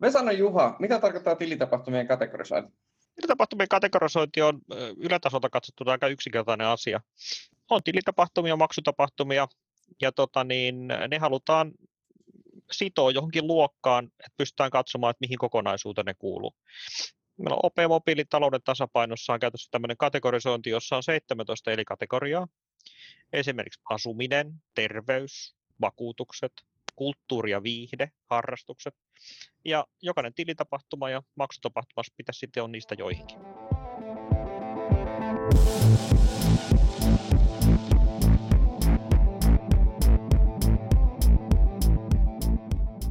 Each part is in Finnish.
Vesano Juha, mitä tarkoittaa tilitapahtumien kategorisointi? Tilitapahtumien kategorisointi on ylätasolta katsottuna aika yksinkertainen asia. On tilitapahtumia, maksutapahtumia, ja tota niin, ne halutaan sitoa johonkin luokkaan, että pystytään katsomaan, että mihin kokonaisuuteen ne kuuluu. Meillä on OP Mobiilin talouden tasapainossa on käytössä tämmöinen kategorisointi, jossa on 17 eri kategoriaa. Esimerkiksi asuminen, terveys, vakuutukset, kulttuuri ja viihde, harrastukset. Ja jokainen tilitapahtuma ja maksutapahtuma pitäisi sitten on niistä joihinkin.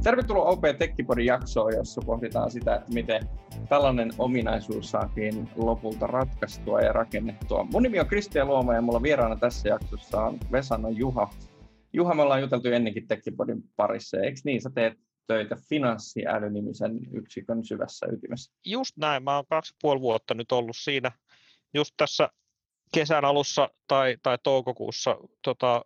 Tervetuloa OP Tekkipodin jaksoon, jossa pohditaan sitä, että miten tällainen ominaisuus saatiin lopulta ratkaistua ja rakennettua. Mun nimi on Kristian Luoma ja mulla vieraana tässä jaksossa on Vesano Juha. Juha, me ollaan juteltu ennenkin Tekkipodin parissa, eikö niin? Sä teet töitä finanssiälynimisen yksikön syvässä ytimessä. Just näin, mä oon kaksi puoli vuotta nyt ollut siinä. Just tässä kesän alussa tai, tai toukokuussa tota,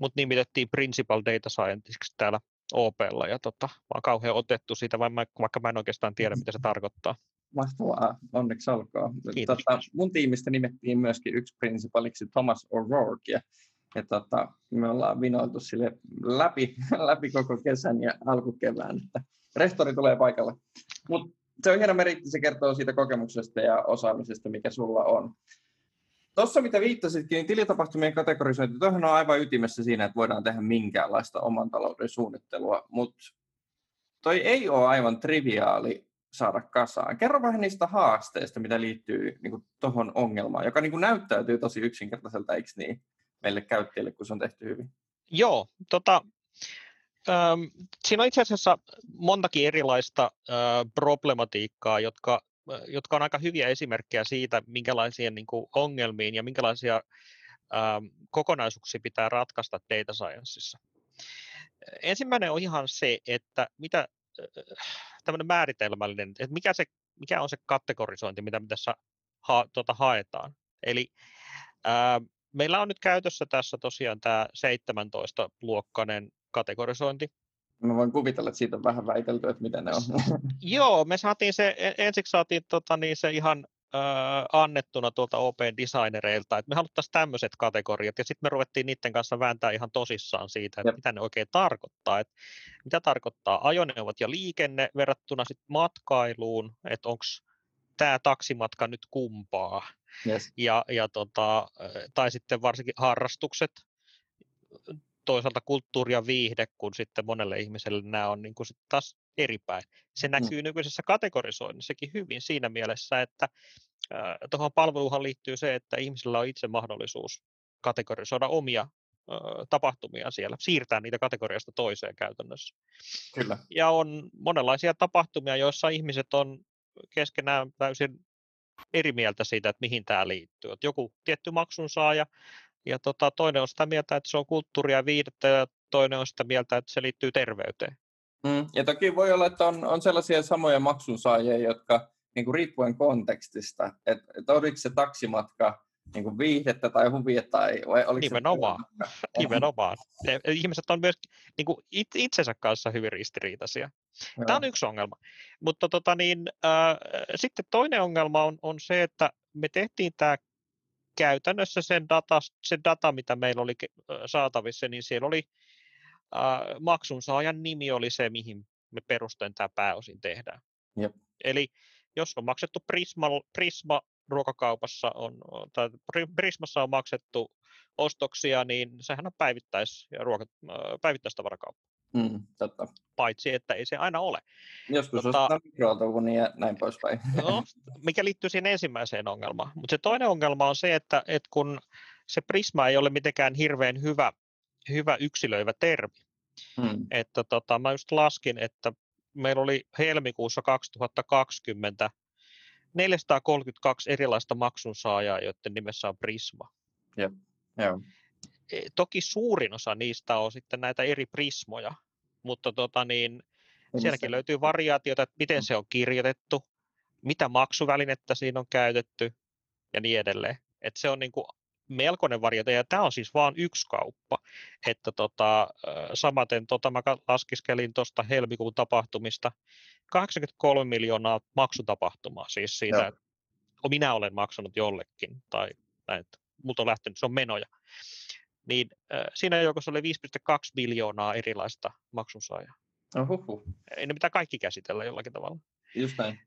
mut nimitettiin Principal Data Scientistiksi täällä OPlla ja tota, mä oon kauhean otettu siitä, vaikka mä en oikeastaan tiedä, mitä se tarkoittaa. Mahtavaa, onneksi olkoon. Tota, mun tiimistä nimettiin myöskin yksi principaliksi Thomas O'Rourke, ja, ja tota, me ollaan vinoiltu sille läpi, läpi koko kesän ja alkukevään, että rehtori tulee paikalle. Mutta se on hieno meritti, se kertoo siitä kokemuksesta ja osaamisesta, mikä sulla on. Tuossa mitä viittasitkin, niin tilitapahtumien kategorisointi, tuohon on aivan ytimessä siinä, että voidaan tehdä minkäänlaista oman talouden suunnittelua, mutta toi ei ole aivan triviaali saada kasaan. Kerro vähän niistä haasteista, mitä liittyy niin tuohon ongelmaan, joka niin kuin näyttäytyy tosi yksinkertaiselta, eikö niin, meille käyttäjille, kun se on tehty hyvin? Joo, tota, ähm, siinä on itse asiassa montakin erilaista äh, problematiikkaa, jotka jotka on aika hyviä esimerkkejä siitä, minkälaisia niin ongelmiin ja minkälaisia ähm, kokonaisuuksia pitää ratkaista data scienceissa. Ensimmäinen on ihan se, että mitä tämmöinen määritelmällinen, että mikä, se, mikä on se kategorisointi, mitä me tässä ha, tuota, haetaan. Eli ää, meillä on nyt käytössä tässä tosiaan tämä 17-luokkainen kategorisointi, Mä voin kuvitella, että siitä on vähän väitelty, että miten ne on. Joo, me saatiin se, e, ensiksi saatiin tota, niin se ihan äh, annettuna tuolta Open Designereilta, että me haluttaisiin tämmöiset kategoriat, ja sitten me ruvettiin niiden kanssa vääntää ihan tosissaan siitä, että Jep. mitä ne oikein tarkoittaa, että mitä tarkoittaa ajoneuvot ja liikenne verrattuna sitten matkailuun, että onko tämä taksimatka nyt kumpaa, yes. ja, ja tota, tai sitten varsinkin harrastukset, toisaalta kulttuuri ja viihde, kun sitten monelle ihmiselle nämä on niin kuin sit taas eri päin. Se mm. näkyy mm. nykyisessä kategorisoinnissakin hyvin siinä mielessä, että äh, tuohon palveluhan liittyy se, että ihmisillä on itse mahdollisuus kategorisoida omia äh, tapahtumia siellä, siirtää niitä kategoriasta toiseen käytännössä. Kyllä. Ja on monenlaisia tapahtumia, joissa ihmiset on keskenään täysin eri mieltä siitä, että mihin tämä liittyy. Että joku tietty maksun saaja ja tota, toinen on sitä mieltä, että se on kulttuuria ja ja toinen on sitä mieltä, että se liittyy terveyteen. Mm, ja toki voi olla, että on, on sellaisia samoja maksunsaajia, jotka niin kuin riippuen kontekstista, että, että oliko se taksimatka niin kuin viihdettä tai huvia tai vai oliko Nimenomaan. Se Nimenomaan. Ne, ihmiset on myös niin kuin it, itsensä kanssa hyvin ristiriitaisia. Joo. Tämä on yksi ongelma. Mutta tota niin, äh, sitten toinen ongelma on, on se, että me tehtiin tämä käytännössä sen data, se data, mitä meillä oli saatavissa, niin siellä oli äh, maksun saajan nimi oli se, mihin me perusten tämä pääosin tehdään. Jep. Eli jos on maksettu Prisma, Prisma ruokakaupassa on, tai Prismassa on maksettu ostoksia, niin sehän on päivittäis, ruoka, päivittäistavarakauppa. Mm, totta. Paitsi, että ei se aina ole. Joskus tota, ostetaan mikroaaltouuni ja näin poispäin. No, mikä liittyy siihen ensimmäiseen ongelmaan. Mutta se toinen ongelma on se, että, että kun se Prisma ei ole mitenkään hirveän hyvä, hyvä yksilöivä termi. Hmm. Että tota, mä just laskin, että meillä oli helmikuussa 2020 432 erilaista maksunsaajaa, joiden nimessä on Prisma. Jep. Joo. E, toki suurin osa niistä on sitten näitä eri prismoja, mutta tota niin, sielläkin löytyy variaatioita, että miten se on kirjoitettu, mitä maksuvälinettä siinä on käytetty ja niin edelleen. Et se on niin kuin melkoinen variante, ja tämä on siis vain yksi kauppa. Että tota, samaten tota, mä laskiskelin tuosta helmikuun tapahtumista 83 miljoonaa maksutapahtumaa, siis siitä, Joo. että minä olen maksanut jollekin, tai että multa on lähtenyt, se on menoja. Niin äh, siinä joukossa oli 5,2 miljoonaa erilaista maksunsaajaa. Ohuhu. Ei ne pitää kaikki käsitellä jollakin tavalla. Just näin.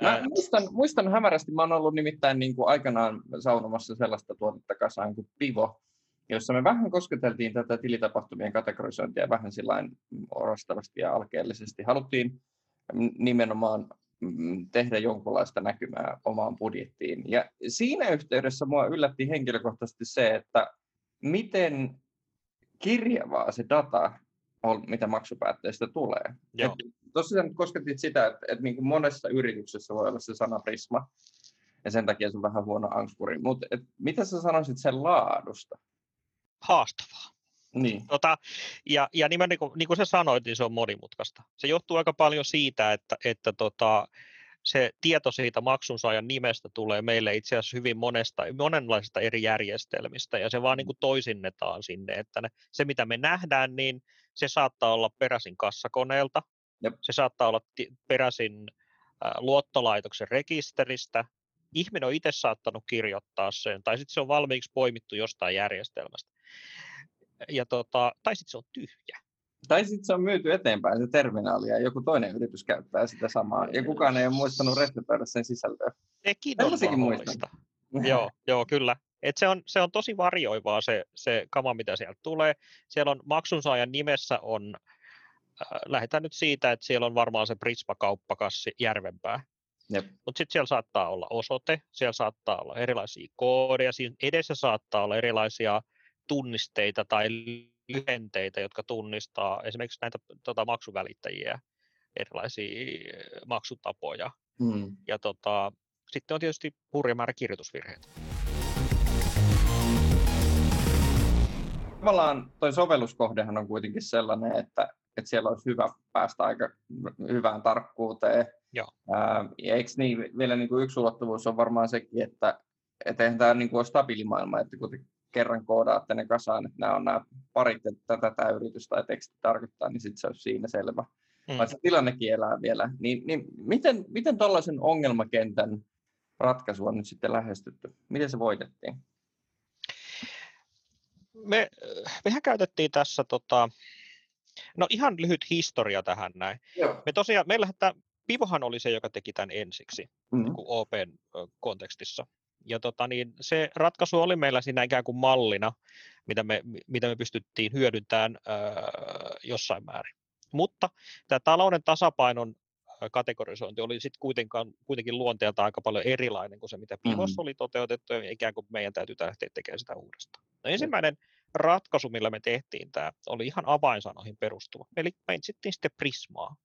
Mä muistan, muistan hämärästi, mä oon ollut nimittäin niin kuin aikanaan saunomassa sellaista tuotetta kasaan kuin Pivo, jossa me vähän kosketeltiin tätä tilitapahtumien kategorisointia vähän sillain orastavasti ja alkeellisesti. Haluttiin nimenomaan mm, tehdä jonkunlaista näkymää omaan budjettiin. Ja siinä yhteydessä mua yllätti henkilökohtaisesti se, että miten kirjavaa se data mitä maksupäätteistä tulee. Tosiaan kosketit sitä, että, että niin monessa yrityksessä voi olla se sana prisma, ja sen takia se on vähän huono ankkuri. Mutta mitä sä sanoisit sen laadusta? Haastavaa. Niin. Tota, ja ja nimen, niin, kuin, niin kuin sä sanoit, niin se on monimutkaista. Se johtuu aika paljon siitä, että, että tota, se tieto siitä maksunsaajan nimestä tulee meille itse asiassa hyvin monesta, monenlaisista eri järjestelmistä, ja se vaan niin kuin toisinnetaan sinne, että ne, se mitä me nähdään, niin se saattaa olla peräisin kassakoneelta, Jep. se saattaa olla peräisin luottolaitoksen rekisteristä, ihminen on itse saattanut kirjoittaa sen, tai sitten se on valmiiksi poimittu jostain järjestelmästä. Ja tota, tai sitten se on tyhjä. Tai sitten se on myyty eteenpäin se terminaali ja joku toinen yritys käyttää sitä samaa ja kukaan ei ole muistanut restituoida sen sisältöä. Sekin on mahdollista. joo, joo, kyllä. Et se, on, se on tosi varjoivaa se, se kama, mitä sieltä tulee. Siellä on maksunsaajan nimessä on, äh, lähdetään nyt siitä, että siellä on varmaan se Prisma-kauppakassi Järvenpää. Mutta sitten siellä saattaa olla osoite, siellä saattaa olla erilaisia koodeja, siinä edessä saattaa olla erilaisia tunnisteita tai lyhenteitä, jotka tunnistaa esimerkiksi näitä tota, maksuvälittäjiä, erilaisia maksutapoja. Hmm. Ja tota, sitten on tietysti hurja määrä kirjoitusvirheitä. Tavallaan tuo sovelluskohdehan on kuitenkin sellainen, että, että siellä olisi hyvä päästä aika hyvään tarkkuuteen. Joo. Ää, ja eikö niin, vielä niin kuin yksi ulottuvuus on varmaan sekin, että, että eihän tämä niin kuin ole stabiilimaailma, että kun kerran koodaatte ne kasaan, että nämä on nämä parit, että tätä tämä yritys tai teksti tarkoittaa, niin sitten se olisi siinä selvä. Mm. Vaikka tilannekin elää vielä. Niin, niin miten, miten tällaisen ongelmakentän ratkaisu on nyt sitten lähestytty? Miten se voitettiin? Me, mehän käytettiin tässä, tota, no ihan lyhyt historia tähän näin. Joo. Me tosiaan, meillähän tämä Pivohan oli se, joka teki tämän ensiksi mm-hmm. niin Open kontekstissa. Ja tota, niin se ratkaisu oli meillä siinä ikään kuin mallina, mitä me, mitä me pystyttiin hyödyntämään öö, jossain määrin. Mutta tämä talouden tasapainon kategorisointi oli sitten kuitenkaan, kuitenkin luonteelta aika paljon erilainen kuin se, mitä Pivos mm-hmm. oli toteutettu, ja ikään kuin meidän täytyy lähteä tekemään sitä uudestaan. No ensimmäinen ratkaisu, millä me tehtiin tämä, oli ihan avainsanoihin perustuva. Eli me etsittiin sitten Prismaa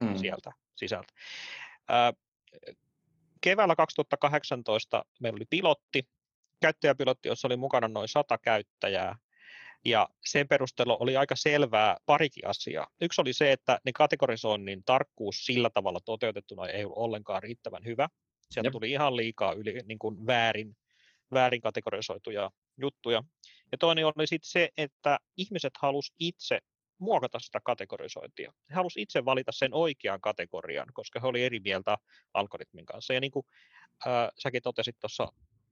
mm-hmm. sieltä sisältä keväällä 2018 meillä oli pilotti, käyttäjäpilotti, jossa oli mukana noin 100 käyttäjää, ja sen perusteella oli aika selvää parikin asiaa. Yksi oli se, että ne kategorisoinnin tarkkuus sillä tavalla toteutettuna ei ollut ollenkaan riittävän hyvä. Sieltä Jep. tuli ihan liikaa yli, niin kuin väärin, väärin kategorisoituja juttuja. Ja toinen oli sitten se, että ihmiset halusivat itse muokata sitä kategorisointia. He halusivat itse valita sen oikean kategorian, koska he olivat eri mieltä algoritmin kanssa. Ja niin kuin äh, säkin totesit tuossa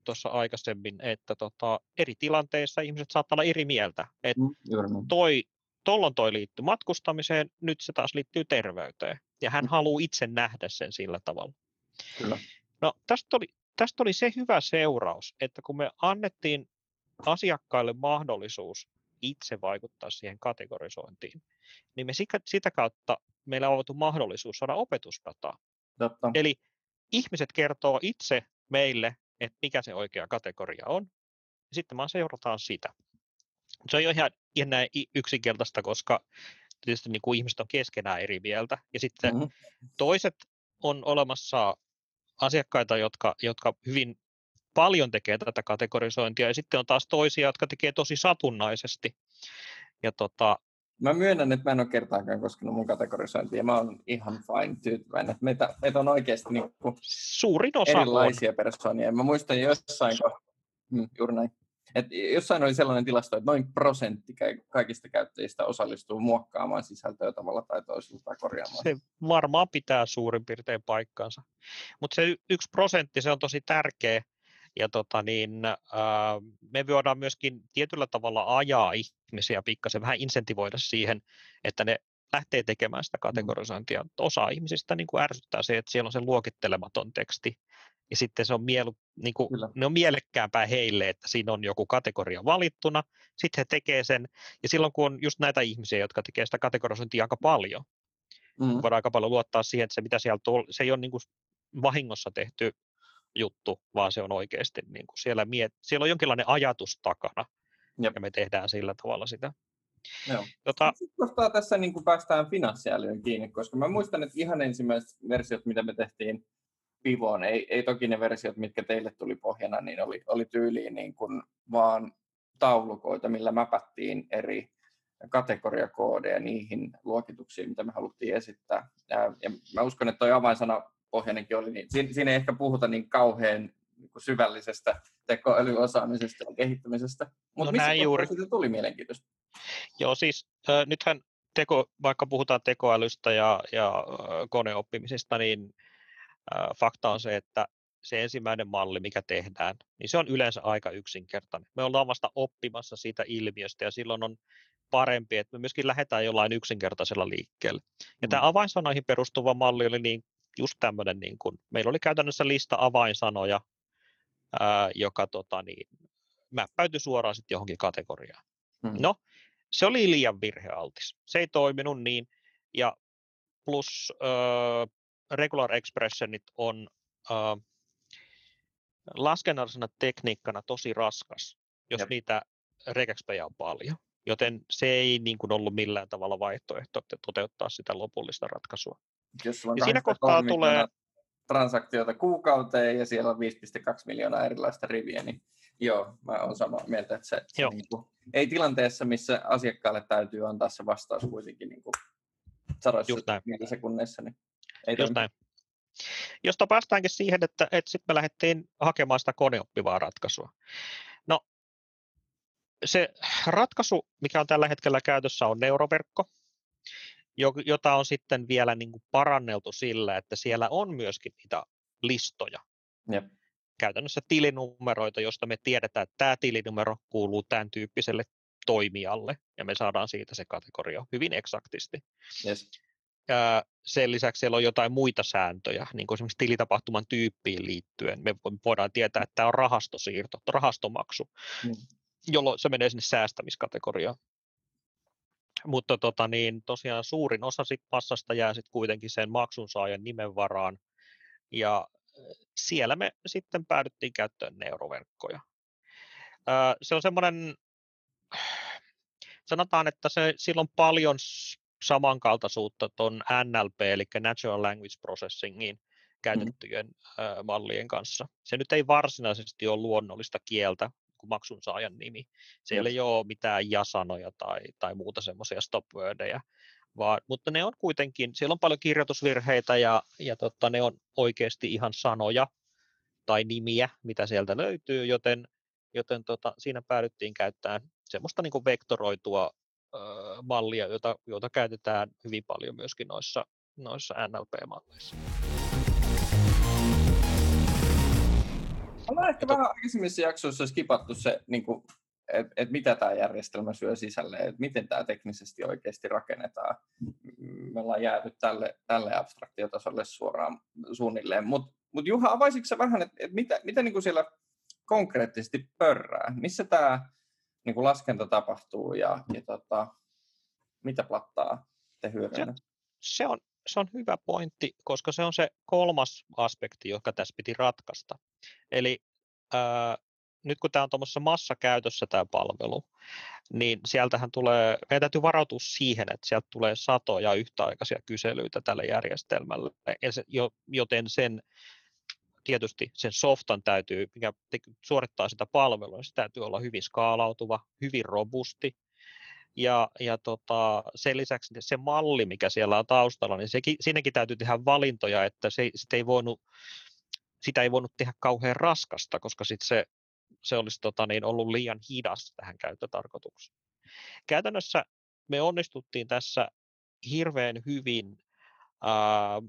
tuossa aikaisemmin, että tota, eri tilanteissa ihmiset saattaa olla eri mieltä. Että mm, toi, tollon toi liittyy matkustamiseen, nyt se taas liittyy terveyteen. Ja hän mm. haluaa itse nähdä sen sillä tavalla. Kyllä. No, tästä oli, tästä oli se hyvä seuraus, että kun me annettiin asiakkaille mahdollisuus itse vaikuttaa siihen kategorisointiin, niin me sitä kautta meillä on ollut mahdollisuus saada opetusdataa. Totta. Eli ihmiset kertoo itse meille, että mikä se oikea kategoria on, ja sitten vaan seurataan sitä. Se on jo ihan, ihan näin yksinkertaista, koska tietysti niin kuin ihmiset on keskenään eri mieltä, ja sitten mm-hmm. toiset on olemassa asiakkaita, jotka, jotka hyvin paljon tekee tätä kategorisointia ja sitten on taas toisia, jotka tekee tosi satunnaisesti. Ja tota, Mä myönnän, että mä en ole kertaakaan koskenut mun kategorisointia. Mä oon ihan fine tyytyväinen. Meitä, meitä on oikeasti niin Suurin osa erilaisia on. persoonia. Mä muistan jossain, kun... Hmm, juuri näin. Et jossain oli sellainen tilasto, että noin prosentti kaikista käyttäjistä osallistuu muokkaamaan sisältöä tavalla tai toisella tai korjaamaan. Se varmaan pitää suurin piirtein paikkansa. Mutta se yksi prosentti, se on tosi tärkeä. Ja tota niin, ää, me voidaan myöskin tietyllä tavalla ajaa ihmisiä pikkasen, vähän insentivoida siihen, että ne lähtee tekemään sitä mm. kategorisointia. Osa ihmisistä niin kuin ärsyttää se, että siellä on se luokittelematon teksti, ja sitten se on, mielu, niin kuin, ne on mielekkäämpää heille, että siinä on joku kategoria valittuna, sitten he tekee sen, ja silloin kun on just näitä ihmisiä, jotka tekee sitä kategorisointia aika paljon, mm. voidaan aika paljon luottaa siihen, että se mitä sieltä on, se ei ole niin kuin vahingossa tehty juttu, vaan se on oikeasti niin kuin siellä, miet, siellä on jonkinlainen ajatus takana, Jep. ja me tehdään sillä tavalla sitä. Joo. Tota, Sitten tässä niin kuin päästään finanssiälyyn kiinni, koska mä muistan, että ihan ensimmäiset versiot, mitä me tehtiin Pivoon, ei, ei toki ne versiot, mitkä teille tuli pohjana, niin oli, oli tyyliin niin kuin vaan taulukoita, millä mäpättiin eri kategoriakoodeja niihin luokituksiin, mitä me haluttiin esittää. Ja, ja mä uskon, että tuo avainsana pohjainenkin oli, niin siinä, siinä ei ehkä puhuta niin kauhean niin kuin syvällisestä tekoälyosaamisesta ja kehittämisestä. Mutta no missä juuri. siitä tuli mielenkiintoista? Joo, siis äh, nythän teko, vaikka puhutaan tekoälystä ja, ja äh, koneoppimisesta, niin äh, fakta on se, että se ensimmäinen malli, mikä tehdään, niin se on yleensä aika yksinkertainen. Me ollaan vasta oppimassa siitä ilmiöstä ja silloin on parempi, että me myöskin lähdetään jollain yksinkertaisella liikkeelle. Ja mm. tämä avainsanoihin perustuva malli oli niin, just tämmöinen, niin kuin, meillä oli käytännössä lista avainsanoja, ää, joka tota, niin, mäppäytyi suoraan sitten johonkin kategoriaan. Mm. No, se oli liian virhealtis. Se ei toiminut niin, ja plus äh, regular expressionit on äh, laskennallisena tekniikkana tosi raskas, jos Jep. niitä regexpejä on paljon. Joten se ei niin kuin ollut millään tavalla vaihtoehto että toteuttaa sitä lopullista ratkaisua. Jos ja siinä kohtaa tulee transaktioita kuukauteen ja siellä on 5,2 miljoonaa erilaista riviä, niin joo, mä olen samaa mieltä, että se, se niin kuin, ei tilanteessa, missä asiakkaalle täytyy antaa se vastaus kuitenkin niin kuin sadoissa sekunneissa, niin ei Just näin. Josta päästäänkin siihen, että, että sitten me lähdettiin hakemaan sitä koneoppivaa ratkaisua. No, se ratkaisu, mikä on tällä hetkellä käytössä, on neuroverkko, jota on sitten vielä niin kuin paranneltu sillä, että siellä on myöskin niitä listoja. Jep. Käytännössä tilinumeroita, josta me tiedetään, että tämä tilinumero kuuluu tämän tyyppiselle toimijalle, ja me saadaan siitä se kategoria hyvin eksaktisti. Yes. Sen lisäksi siellä on jotain muita sääntöjä, niin kuin esimerkiksi tilitapahtuman tyyppiin liittyen. Me voidaan tietää, että tämä on rahastosiirto, rahastomaksu, mm. jolloin se menee sinne säästämiskategoriaan. Mutta tota, niin, tosiaan suurin osa sit passasta jää sit kuitenkin sen maksun saajan nimen varaan. Ja siellä me sitten päädyttiin käyttöön neuroverkkoja. Se on semmoinen, sanotaan, että se, sillä on paljon samankaltaisuutta tuon NLP, eli Natural Language Processingin mm. käytettyjen mm. mallien kanssa. Se nyt ei varsinaisesti ole luonnollista kieltä, kuin maksun saajan nimi. Siellä ei ole mitään jasanoja tai, tai muuta semmoisia stopwordeja, vaan, mutta ne on kuitenkin, siellä on paljon kirjoitusvirheitä ja, ja totta, ne on oikeasti ihan sanoja tai nimiä, mitä sieltä löytyy, joten, joten tota, siinä päädyttiin käyttämään semmoista niin vektoroitua ö, mallia, jota, jota käytetään hyvin paljon myöskin noissa, noissa NLP-malleissa. Ollaan ehkä vähän aikaisemmissa jaksoissa skipattu se, niin että et mitä tämä järjestelmä syö sisälle, että miten tämä teknisesti oikeasti rakennetaan. Me ollaan jääty tälle, tälle abstraktiotasolle suoraan suunnilleen. Mutta mut Juha, avaisitko vähän, että et mitä, mitä niin siellä konkreettisesti pörrää? Missä tämä niin laskenta tapahtuu ja, ja tota, mitä plattaa te hyödynnätte? Se, se, on, se on hyvä pointti, koska se on se kolmas aspekti, joka tässä piti ratkaista. Eli ää, nyt kun tämä on tuommoisessa massakäytössä tämä palvelu, niin sieltähän tulee, meidän täytyy varautua siihen, että sieltä tulee satoja yhtäaikaisia kyselyitä tälle järjestelmälle, joten sen tietysti sen softan täytyy, mikä suorittaa sitä palvelua, se täytyy olla hyvin skaalautuva, hyvin robusti, ja, ja tota, sen lisäksi se malli, mikä siellä on taustalla, niin sekin, siinäkin täytyy tehdä valintoja, että se, sitä, ei voinut, sitä ei voinut tehdä kauhean raskasta, koska sit se se olisi tota, niin, ollut liian hidas tähän käyttötarkoitukseen. Käytännössä me onnistuttiin tässä hirveän hyvin ää,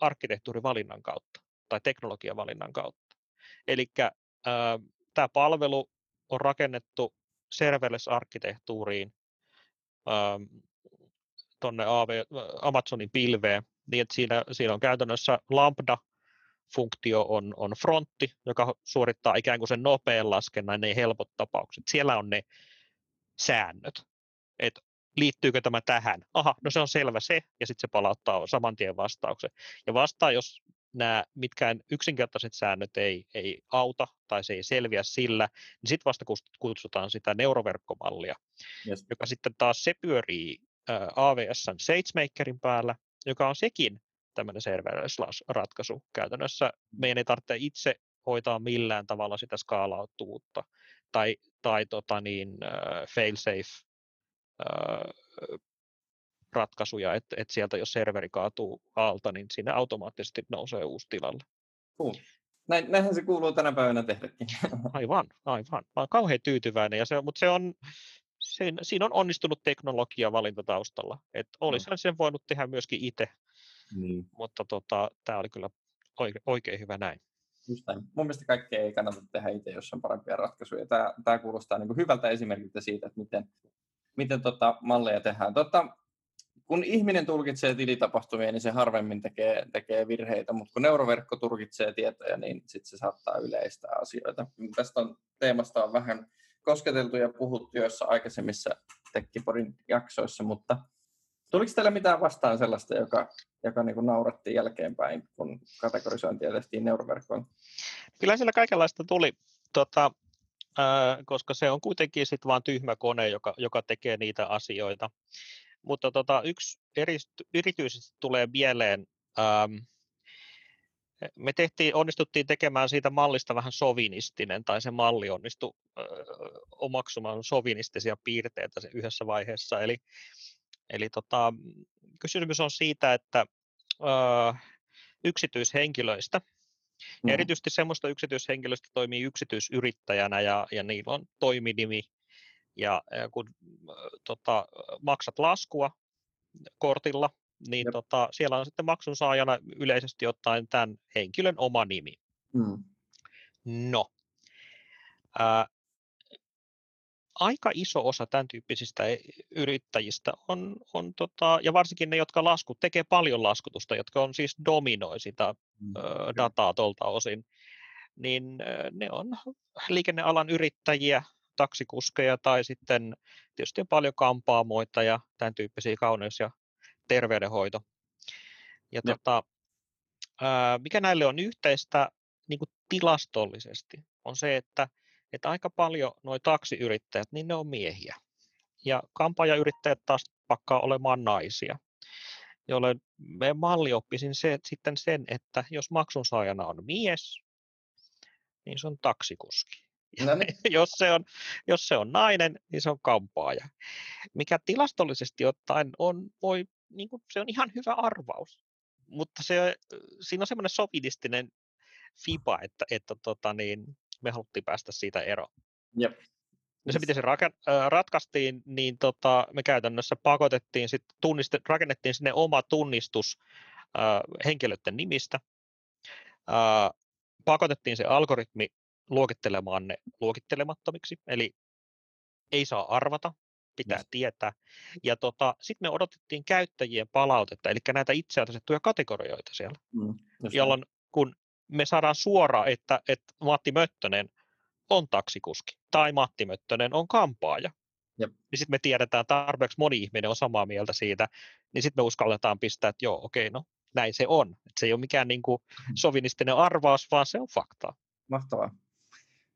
arkkitehtuurivalinnan kautta tai teknologiavalinnan kautta. Eli tämä palvelu on rakennettu serverless-arkkitehtuuriin tuonne Amazonin pilveen, niin että siinä, siinä on käytännössä Lambda, funktio on, on frontti, joka suorittaa ikään kuin sen nopean laskennan, ne helpot tapaukset. Siellä on ne säännöt, että liittyykö tämä tähän. Aha, no se on selvä se, ja sitten se palauttaa saman tien vastauksen. Ja vastaa, jos nämä mitkään yksinkertaiset säännöt ei, ei auta tai se ei selviä sillä, niin sitten vasta kutsutaan sitä neuroverkkomallia, yes. joka sitten taas se pyörii AWSn SageMakerin päällä, joka on sekin tämmöinen serverless-ratkaisu. Käytännössä meidän ei tarvitse itse hoitaa millään tavalla sitä skaalautuvuutta tai, tai tota niin, uh, fail-safe uh, ratkaisuja, että, että sieltä jos serveri kaatuu alta, niin sinne automaattisesti nousee uusi tilalle. Cool. Näin, näinhän se kuuluu tänä päivänä tehdäkin. Aivan, aivan. Mä olen kauhean tyytyväinen, ja se, mutta se on, siinä, siinä on onnistunut teknologiavalinta taustalla. Että olisi no. sen voinut tehdä myöskin itse, niin. mutta tota, tämä oli kyllä oikein, oikein hyvä näin. Just näin. Mun mielestä kaikkea ei kannata tehdä itse, jos on parempia ratkaisuja. Tämä, tämä kuulostaa niin kuin hyvältä esimerkiltä siitä, että miten, miten tota malleja tehdään. Tota, kun ihminen tulkitsee tilitapahtumia, niin se harvemmin tekee, tekee virheitä, mutta kun neuroverkko tulkitsee tietoja, niin sitten se saattaa yleistää asioita. Tästä on, teemasta on vähän kosketeltu ja puhuttu joissa aikaisemmissa Tekkipodin jaksoissa, mutta tuliko teille mitään vastaan sellaista, joka, joka niin naurattiin jälkeenpäin, kun kategorisointia tehtiin neuroverkkoon? Kyllä siellä kaikenlaista tuli, tota, äh, koska se on kuitenkin sitten vain tyhmä kone, joka, joka tekee niitä asioita. Mutta tota, yksi eri, erityisesti tulee mieleen, ähm, me tehtiin, onnistuttiin tekemään siitä mallista vähän sovinistinen, tai se malli onnistui äh, omaksumaan sovinistisia piirteitä yhdessä vaiheessa. Eli, eli tota, kysymys on siitä, että äh, yksityishenkilöistä, mm. ja erityisesti semmoista yksityishenkilöistä toimii yksityisyrittäjänä, ja, ja niillä on toiminimi, ja kun äh, tota, maksat laskua kortilla, niin tota, siellä on sitten maksun saajana yleisesti ottaen tämän henkilön oma nimi. Mm. No, ää, aika iso osa tämän tyyppisistä e, yrittäjistä on, on tota, ja varsinkin ne, jotka laskut, tekee paljon laskutusta, jotka on siis dominoi sitä mm. ö, dataa tuolta osin, niin ne on liikennealan yrittäjiä, taksikuskeja tai sitten tietysti on paljon kampaamoita ja tämän tyyppisiä kauneus- ja terveydenhoito. Ja no. tota, ää, mikä näille on yhteistä niin kuin tilastollisesti, on se, että, että aika paljon nuo taksiyrittäjät, niin ne on miehiä. Ja kampaajayrittäjät taas pakkaa olemaan naisia, jolloin me malli oppisin se, sitten sen, että jos maksun saajana on mies, niin se on taksikuski. No niin. jos, se on, jos se on nainen, niin se on kampaaja. Mikä tilastollisesti ottaen on, voi, niin kuin, se on ihan hyvä arvaus. Mutta se, siinä on semmoinen sopidistinen FIBA, että, että tota, niin, me haluttiin päästä siitä eroon. Jep. No se, miten se raka- ratkaistiin, niin tota, me käytännössä pakotettiin, sit tunniste, rakennettiin sinne oma tunnistus äh, henkilöiden nimistä, äh, pakotettiin se algoritmi luokittelemaan ne luokittelemattomiksi, eli ei saa arvata, pitää yes. tietää. Ja tota, sitten me odotettiin käyttäjien palautetta, eli näitä itse asetettuja kategorioita siellä, mm, jolloin kun me saadaan suoraan, että, että Matti Möttönen on taksikuski tai Matti Möttönen on kampaaja, Jep. niin sitten me tiedetään, että tarpeeksi moni ihminen on samaa mieltä siitä, niin sitten me uskalletaan pistää, että joo, okei, no näin se on. Et se ei ole mikään niin kuin sovinistinen arvaus, vaan se on faktaa. Mahtavaa.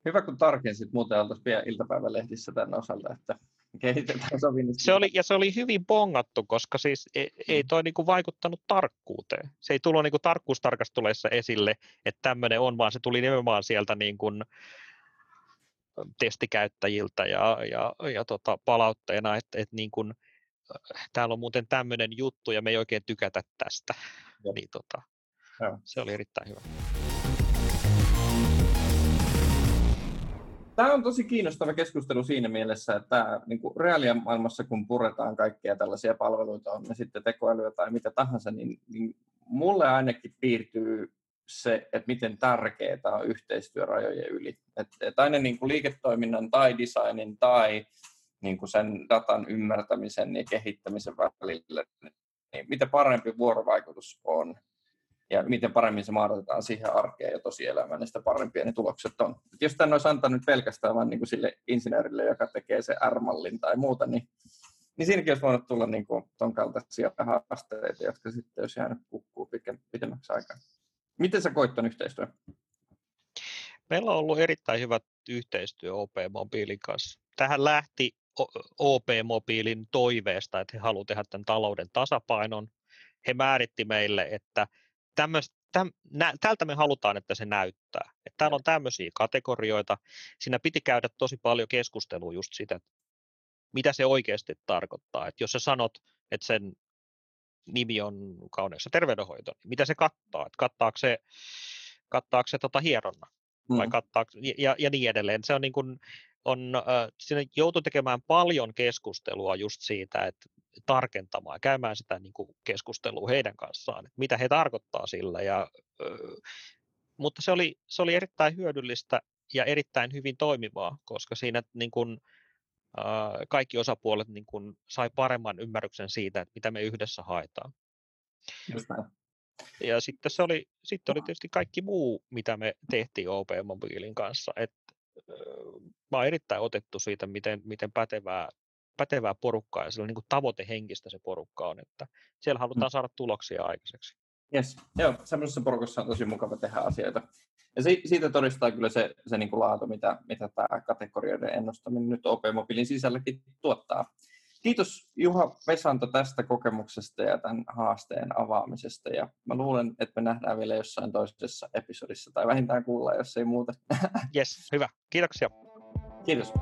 Hyvä, kun tarkensit, muuten oltaisiin vielä iltapäivälehdissä tämän osalta, että kehitetään sovinnista. Se oli, ja se oli hyvin bongattu, koska siis ei, ei mm. toi niinku vaikuttanut tarkkuuteen. Se ei tullut niinku tarkkuustarkastuleissa esille, että tämmöinen on, vaan se tuli nimenomaan sieltä niinku testikäyttäjiltä ja, ja, ja tota, palautteena, että et niinku, täällä on muuten tämmöinen juttu ja me ei oikein tykätä tästä. Niin, tota, se oli erittäin hyvä. Tämä on tosi kiinnostava keskustelu siinä mielessä, että niin kuin maailmassa, kun puretaan kaikkea tällaisia palveluita, on ne sitten tekoälyä tai mitä tahansa, niin, niin mulle ainakin piirtyy se, että miten tärkeää on yhteistyö rajojen yli. Että et aina niin kuin liiketoiminnan tai designin tai niin kuin sen datan ymmärtämisen ja kehittämisen välillä, niin mitä parempi vuorovaikutus on ja miten paremmin se mahdotetaan siihen arkeen ja tosielämään, niin sitä parempia ne tulokset on. Et jos tämän olisi antanut pelkästään vain niin kuin sille insinöörille, joka tekee se R-mallin tai muuta, niin, niin siinäkin olisi voinut tulla niin kuin ton kaltaisia haasteita, jotka sitten olisi jäänyt kukkuu pitemmäksi aikaa. Miten sä koit tuon yhteistyön? Meillä on ollut erittäin hyvä yhteistyö OP Mobiilin kanssa. Tähän lähti OP Mobiilin toiveesta, että he haluavat tehdä tämän talouden tasapainon. He määritti meille, että tämmöistä, täm, nä, tältä me halutaan, että se näyttää. Että täällä on tämmöisiä kategorioita. Siinä piti käydä tosi paljon keskustelua just sitä, mitä se oikeasti tarkoittaa. Että jos sä sanot, että sen nimi on kauneessa terveydenhoito, niin mitä se kattaa? Että kattaako se, kattaako se tota hieronna? Vai mm. kattaako, ja, ja niin edelleen. Se on niin kuin, on, äh, siinä joutuu tekemään paljon keskustelua just siitä, että tarkentamaan, käymään sitä niin kuin keskustelua heidän kanssaan, että mitä he tarkoittaa sillä. Ja, mutta se oli, se oli erittäin hyödyllistä ja erittäin hyvin toimivaa, koska siinä niin kuin, kaikki osapuolet niin kuin, sai paremman ymmärryksen siitä, että mitä me yhdessä haetaan. Ja sitten se oli, sitten oli tietysti kaikki muu, mitä me tehtiin OP Mobiilin kanssa. Et mä oon erittäin otettu siitä, miten, miten pätevää, pätevää porukkaa ja sillä on niin tavoitehenkistä se porukka on, että siellä halutaan mm. saada tuloksia aikaiseksi. Yes. Joo, semmoisessa porukassa on tosi mukava tehdä asioita. Ja si- siitä todistaa kyllä se, se niin kuin laatu, mitä, mitä tämä kategorioiden ennustaminen nyt OP-mobiilin sisälläkin tuottaa. Kiitos Juha Vesanto tästä kokemuksesta ja tämän haasteen avaamisesta. Ja mä luulen, että me nähdään vielä jossain toisessa episodissa tai vähintään kuullaan, jos ei muuta. Yes, hyvä. Kiitoksia. Kiitos.